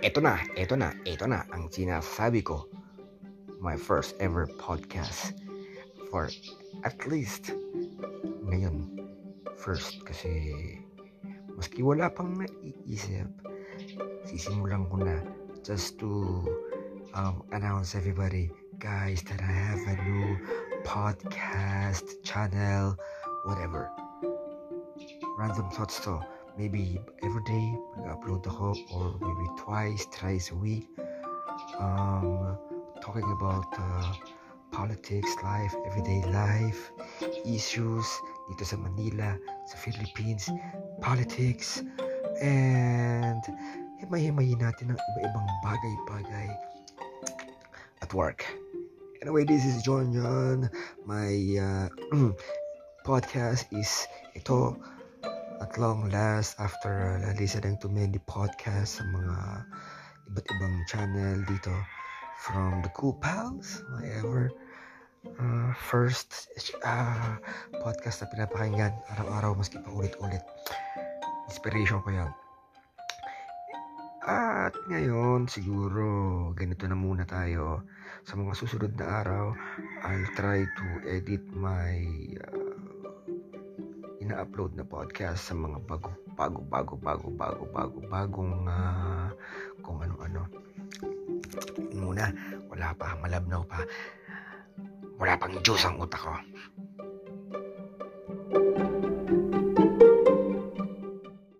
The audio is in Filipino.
Eto na, eto na, eto na ang sinasabi ko. My first ever podcast for at least ngayon. First kasi maski wala pang naiisip sisimulan ko na just to um, announce everybody. Guys that I have a new podcast channel whatever. Random thoughts to maybe every day mag-upload ako or maybe twice, thrice a week um, talking about uh, politics, life, everyday life, issues dito sa Manila, sa Philippines, politics, and himay-himayin natin ng iba-ibang bagay-bagay at work. Anyway, this is John John. My uh, podcast is ito at long last after uh, listening to many podcasts sa mga iba't ibang channel dito from the Cool Pals, whatever. Uh, first uh, podcast na pinapakinggan araw-araw maski pa ulit-ulit. Inspiration ko yan. At ngayon, siguro, ganito na muna tayo. Sa mga susunod na araw, I'll try to edit my uh, ina-upload na podcast sa mga bago, bago, bago, bago, bago, bago, bagong uh, kung ano-ano. Muna, wala pa, malabnaw pa. Wala pang juice ang utak ko.